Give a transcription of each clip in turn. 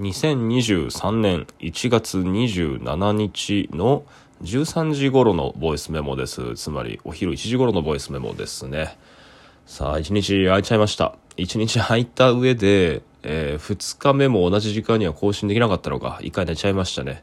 2023年1月27日の13時頃のボイスメモです。つまりお昼1時頃のボイスメモですね。さあ、1日空いちゃいました。1日空いた上で、え2日目も同じ時間には更新できなかったのか、1回寝ちゃいましたね。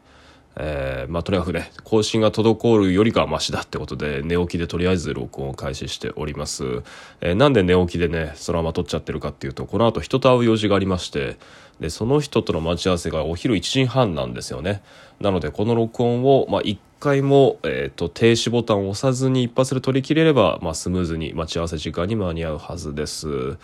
えーまあとにかくね更新が滞るよりかはマシだってことで寝起きでとりあえず録音を開始しております、えーなんで寝起きでねそのまま撮っちゃってるかっていうとこの後人と会う用事がありましてでその人との待ち合わせがお昼1時半なんですよね。なのでこの録音を、まあ、1回も、えー、と停止ボタンを押さずに一発で取り切れれば、まあ、スムーズに待ち合わせ時間に間に合うはずです。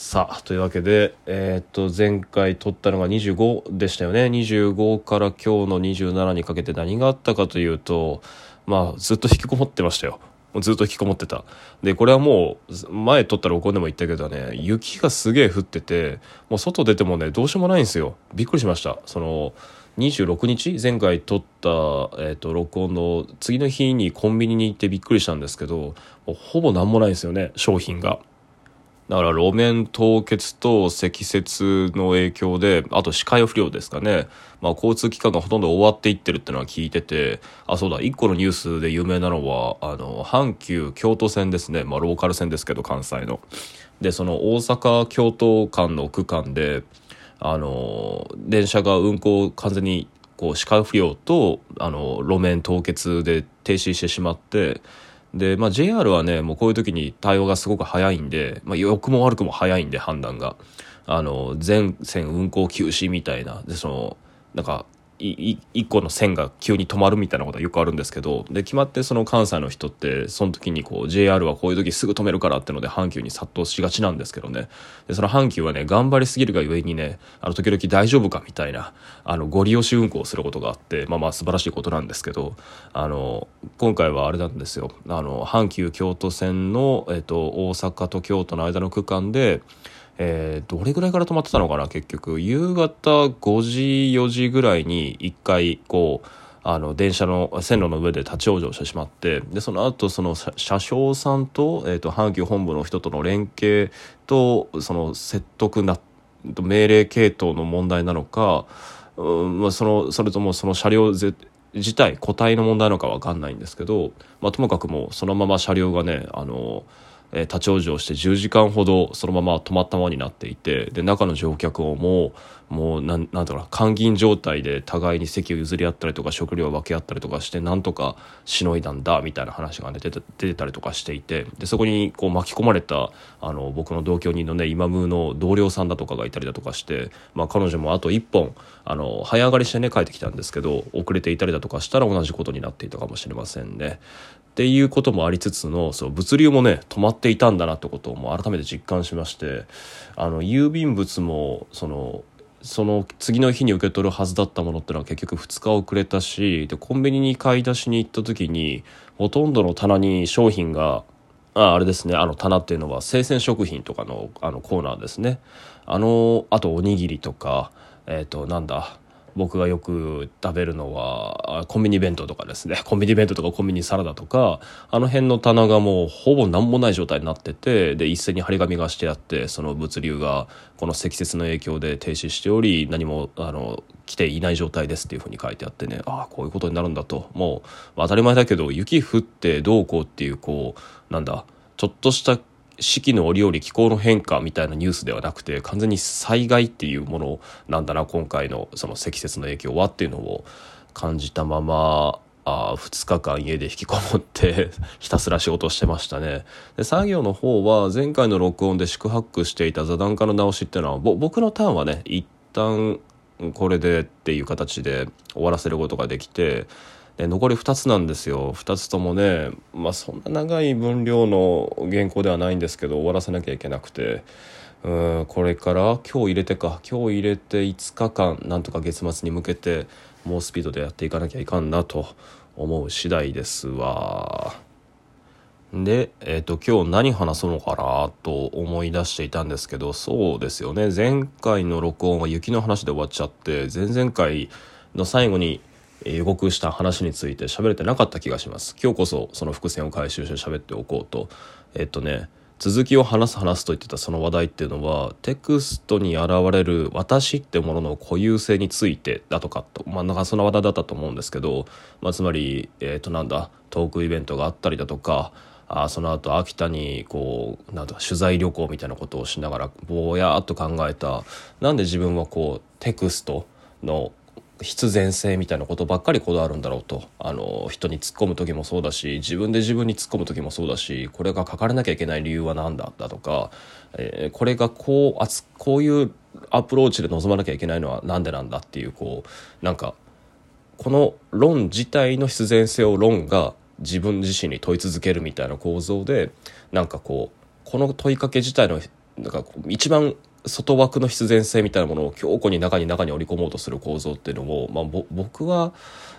さあというわけで、えーっと前回撮ったのが25でしたよね。25から今日の27にかけて何があったかというとまあずっと引きこもってましたよ。ずっと引きこもってた。でこれはもう前撮った録音でも言ったけどね雪がすげえ降っててもう外出てもねどうしようもないんですよ。びっくりしました。その26日？前回撮った、えー、と録音の次の日にコンビニに行ってびっくりしたんですけどもうほぼ何もないんですよね商品が。だから路面凍結と積雪の影響で、あと視界不良ですかね。まあ交通機関がほとんど終わっていってるってのは聞いてて、あ、そうだ、一個のニュースで有名なのは、あの、阪急京都線ですね。まあローカル線ですけど、関西の。で、その大阪京都間の区間で、あの、電車が運行完全にこう視界不良と、あの、路面凍結で停止してしまって、で、まあ、JR はねもうこういう時に対応がすごく早いんで、まあ、良くも悪くも早いんで判断が。あの全線運行休止みたいな。でそのなんか一個の線が急に止まるみたいなことはよくあるんですけどで決まってその関西の人ってその時にこう JR はこういう時すぐ止めるからってので阪急に殺到しがちなんですけどね。でその阪急はね頑張りすぎるがゆえにねあの時々大丈夫かみたいなあのご利用し運行をすることがあってまあまあ素晴らしいことなんですけどあの今回はあれなんですよ。あの阪急京都線の、えっと、大阪と京都の間の区間でえーどれぐらいから止まってたのかな結局。夕方5時4時ぐらいに一回こうあの電車の線路の上で立ち往生してしまってでその後その車掌さんと,、えー、と阪急本部の人との連携とその説得な命令系統の問題なのか、うんまあ、そのそれともその車両自体個体の問題なのか分かんないんですけど、まあ、ともかくもうそのまま車両がねあの、え立ち往生して10時間ほどそのまま止まったままになっていてで中の乗客をもうもうなんなんだろうな監禁状態で互いに席を譲り合ったりとか食料を分け合ったりとかしてなんとかしのいだんだみたいな話が、ね、出て出てたりとかしていてでそこにこう巻き込まれたあの僕の同居人のね今ムの同僚さんだとかがいたりだとかして、まあ、彼女もあと1本あの早上がりしてね帰ってきたんですけど遅れていたりだとかしたら同じことになっていたかもしれませんね。っていうこともありつつのそう物流もね止まっていたんだなってことをもう改めて実感しましてあの郵便物もそのその次の日に受け取るはずだったものってのは結局2日遅れたしでコンビニに買い出しに行った時にほとんどの棚に商品がああれですねあの棚っていうのは生鮮食品とかのあのコーナーですね。あのあとおにぎりとかえっ、となんだ僕がよく食べるのはコンビニ弁当とかですね。コンビニ弁当とかコンビニサラダとかあの辺の棚がもうほぼ何もない状態になっててで一斉に張り紙がしてあってその物流がこの積雪の影響で停止しており何もあの来ていない状態ですっていうふうに書いてあってね。ああこういうことになるんだと。もう当たり前だけど雪降ってどうこうっていうこうなんだちょっとした四季の折々気候の変化みたいなニュースではなくて完全に災害っていうものなんだな今回のその積雪の影響はっていうのを感じたままあ2日間家で引きこもってひたすら仕事してましたね。で作業の方は前回の録音で宿泊していた座談家の直しっていうのは僕のターンはね一旦これでっていう形で終わらせることができてで残り2つなんですよ。2つともねまあそんな長い分量の原稿ではないんですけど終わらせなきゃいけなくて。うんこれから今日入れてか。今日入れて5日間なんとか月末に向けて猛スピードでやっていかなきゃいかんなと思う次第ですわ。で、えっと今日何話そうのかなと思い出していたんですけどそうですよね。前回の録音は雪の話で終わっちゃって前々回の最後に予告した話について喋れてなかった気がします。今日こそその伏線を回収して喋っておこうと。えっとね続きを話す話すと言ってたその話題っていうのはテクストに現れる私ってものの固有性についてだとかと。まあなんかその話題だったと思うんですけど、まあ、つまりえっ、となんだトークイベントがあったりだとかあその後秋田にこうなんだ取材旅行みたいなことをしながらぼやっと考えた。なんで自分はこうテクストの必然性みたいなことばっかりこだわるんだろうと。あの人に突っ込む時もそうだし自分で自分に突っ込む時もそうだしこれが書かれなきゃいけない理由は何だ？だとか、えー、これがこうあつこういうアプローチで臨まなきゃいけないのは何でなんだっていうこうなんかこの論自体の必然性を論が自分自身に問い続けるみたいな構造でなんかこうこの問いかけ自体のなんか一番外枠の必然性みたいなものを強固に中に中に織り込もうとする構造っていうのも、まあ、僕は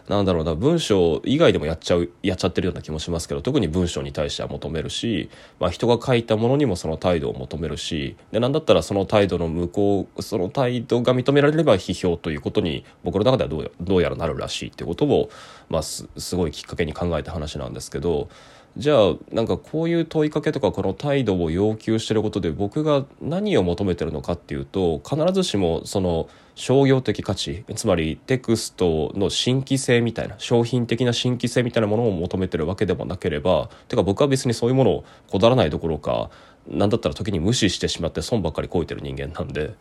なんだろうな文章以外でもやっちゃうやっちゃってるような気もしますけど特に文章に対しては求めるし、まあ、人が書いたものにもその態度を求めるしでなんだったらその態度の向こうその態度が認められれば批評ということに僕の中ではどうやどうやらなるらしいっていうことを、まあ、すごいきっかけに考えた話なんですけど。じゃあなんかこういう問いかけとかこの態度を要求してることで僕が何を求めてるのかっていうと必ずしもその商業的価値つまりテクストの新規性みたいな商品的な新規性みたいなものを求めてるわけでもなければてか僕は別にそういうものをこだわらないどころか何だったら時に無視してしまって損ばっかりこいてる人間なんで、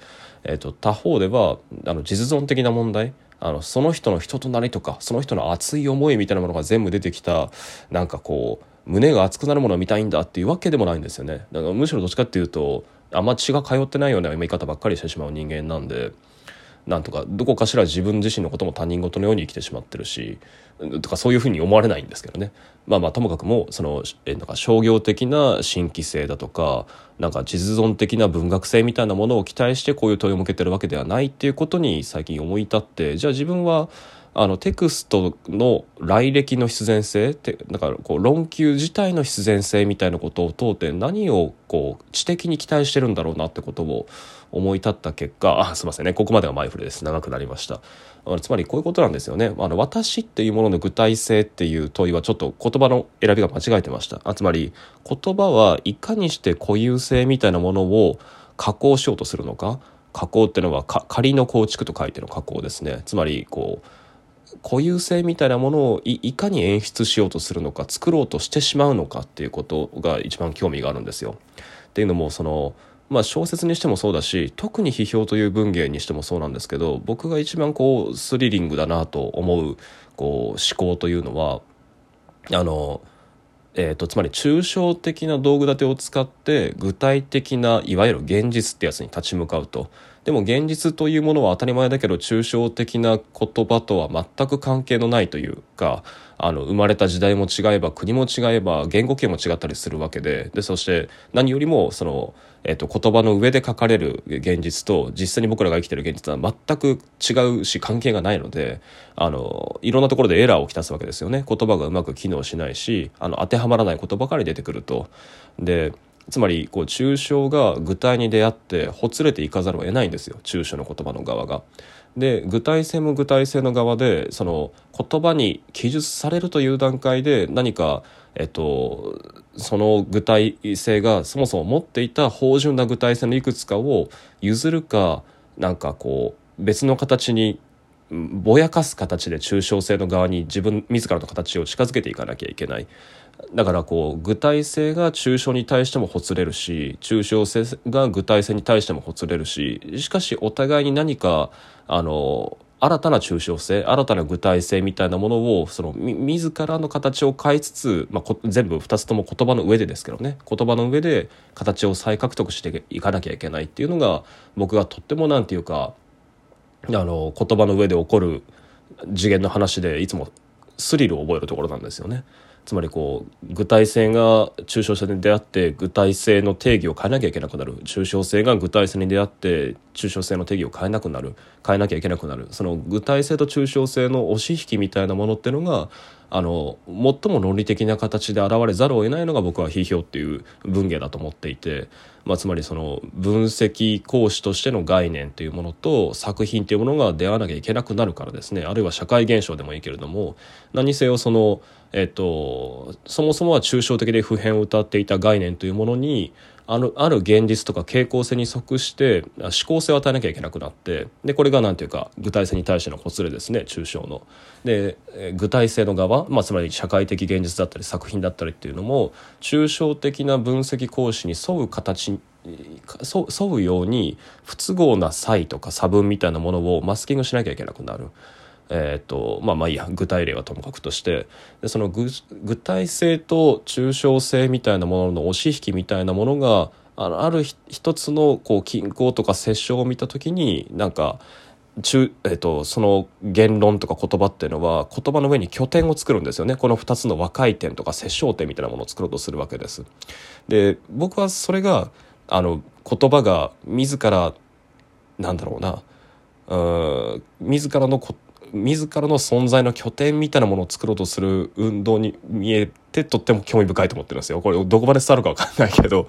えーと、他方ではあの実存的な問題あのその人の人となりとかその人の熱い思いみたいなものが全部出てきたなんかこう胸が熱くなるものを見たいんだっていうわけでもないんですよね。だからむしろどっちかっていうとあんま血が通ってないような読み方ばっかりしてしまう人間なんでなんとかどこかしら自分自身のことも他人事のように生きてしまってるしとかそういうふうに思われないんですけどね。まあまあともかくもそのえなんか商業的な新規性だとかなんか実存的な文学性みたいなものを期待してこういう問いを向けてるわけではないっていうことに最近思い立ってじゃあ自分はあのテクストの来歴の必然性ってだからこう論級自体の必然性みたいなことを問うて何をこう知的に期待してるんだろうなってことを思い立った結果 あすいませんね。ここまではマイフルです。長くなりました。つまりこういうことなんですよね。あの私っていうものの具体性っていう問いはちょっと言葉の選びが間違えてました。あつまり言葉はいかにして固有性みたいなものを加工しようとするのか？加工っていうのは仮の構築と書いての加工ですね。つまりこう固有性みたいなものをいかに演出しようとするのか作ろうとしてしまうのかっていうことが一番興味があるんですよ。っていうのもそのまあ、小説にしてもそうだし特に批評という文芸にしてもそうなんですけど僕が一番こうスリリングだなと思うこう思考というのはあの、えーと、つまり抽象的な道具立てを使って具体的ないわゆる現実ってやつに立ち向かうと。でも現実というものは当たり前だけど抽象的な言葉とは全く関係のないというかあの生まれた時代も違えば国も違えば言語圏も違ったりするわけででそして何よりもその、えーと、言葉の上で書かれる現実と実際に僕らが生きてる現実は全く違うし関係がないのであのいろんなところでエラーをきたすわけですよね言葉がうまく機能しないしあの当てはまらないことばかり出てくると。でつまりこう抽象が具体に出会ってほつれていかざるを得ないんですよ抽象の言葉の側が。で具体性も具体性の側でその言葉に記述されるという段階で何か、えっと、その具体性がそもそも持っていた芳醇な具体性のいくつかを譲るかなんかこう別の形にぼやかす形で抽象性の側に自分自らの形を近づけていかなきゃいけないだからこう具体性が抽象に対してもほつれるし抽象性が具体性に対してもほつれるししかしお互いに何かあの新たな抽象性新たな具体性みたいなものをその自らの形を変えつつ、まあ、全部2つとも言葉の上でですけどね言葉の上で形を再獲得していかなきゃいけないっていうのが僕がとってもなんていうかあの言葉の上で起こる次元の話でいつもスリルを覚えるところなんですよね。つまりこう具体性が抽象性に出会って具体性の定義を変えなきゃいけなくなる。抽象性が具体性に出会って抽象性の定義を変えなくなる。変えなきゃいけなくなる。その具体性と抽象性の押し引きみたいなものっていうのがあの最も論理的な形で現れざるを得ないのが僕は批評っていう文芸だと思っていて、まあ、つまりその分析講師としての概念というものと作品というものが出会わなきゃいけなくなるからですね。あるいは社会現象でもいいけれども何せよその、えっと、そもそもは抽象的で普遍を謳っていた概念というものにあるある現実とか傾向性に即して思考性を与えなきゃいけなくなってでこれが何ていうか具体性に対してのほつれですね抽象の。で具体性の側、まあ、つまり社会的現実だったり作品だったりっていうのも抽象的な分析講師に沿う形に沿うように不都合な差異とか差分みたいなものをマスキングしなきゃいけなくなる。えーとまあまあいいや具体例はともかくとしてでその具体性と抽象性みたいなものの押し引きみたいなものがあのある一つのこう均衡とか折衝を見た時になんか中、えーと、その言論とか言葉っていうのは言葉の上に拠点を作るんですよねこの2つの和解点とか折衝点みたいなものを作ろうとするわけです。で僕はそれがあの言葉が自らなんだろうなうん自らの自らの存在の拠点みたいなものを作ろうとする運動に見えてとっても興味深いと思ってるんですよ。これどこまで伝わるか分かんないけど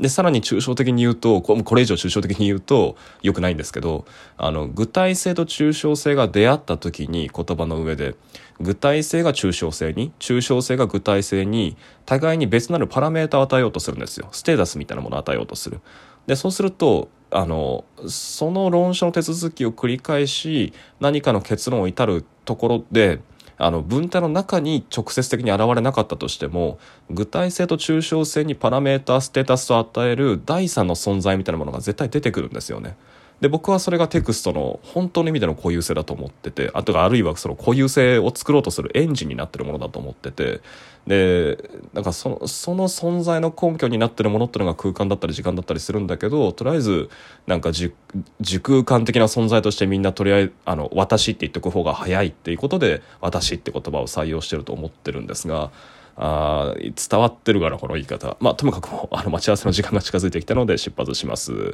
でさらに抽象的に言うとこれ以上抽象的に言うとよくないんですけどあの具体性と抽象性が出会った時に言葉の上で具体性が抽象性に抽象性が具体性に互いに別なるパラメータを与えようとするんですよステータスみたいなものを与えようとする。でそうするとあのその論書の手続きを繰り返し何かの結論を至るところであの文体の中に直接的に現れなかったとしても具体性と抽象性にパラメータステータスを与える第三の存在みたいなものが絶対出てくるんですよね。で僕はそれがテクストの本当の意味での固有性だと思っててあとあるいはその固有性を作ろうとするエンジンになってるものだと思っててでなんかそのその存在の根拠になってるものっていうのが空間だったり時間だったりするんだけどとりあえずなんか時空間的な存在としてみんなとりあえずあの私って言っておく方が早いっていうことで私って言葉を採用してると思ってるんですが。あ伝わってるからこの言い方まあともかくもあの待ち合わせの時間が近づいてきたので出発します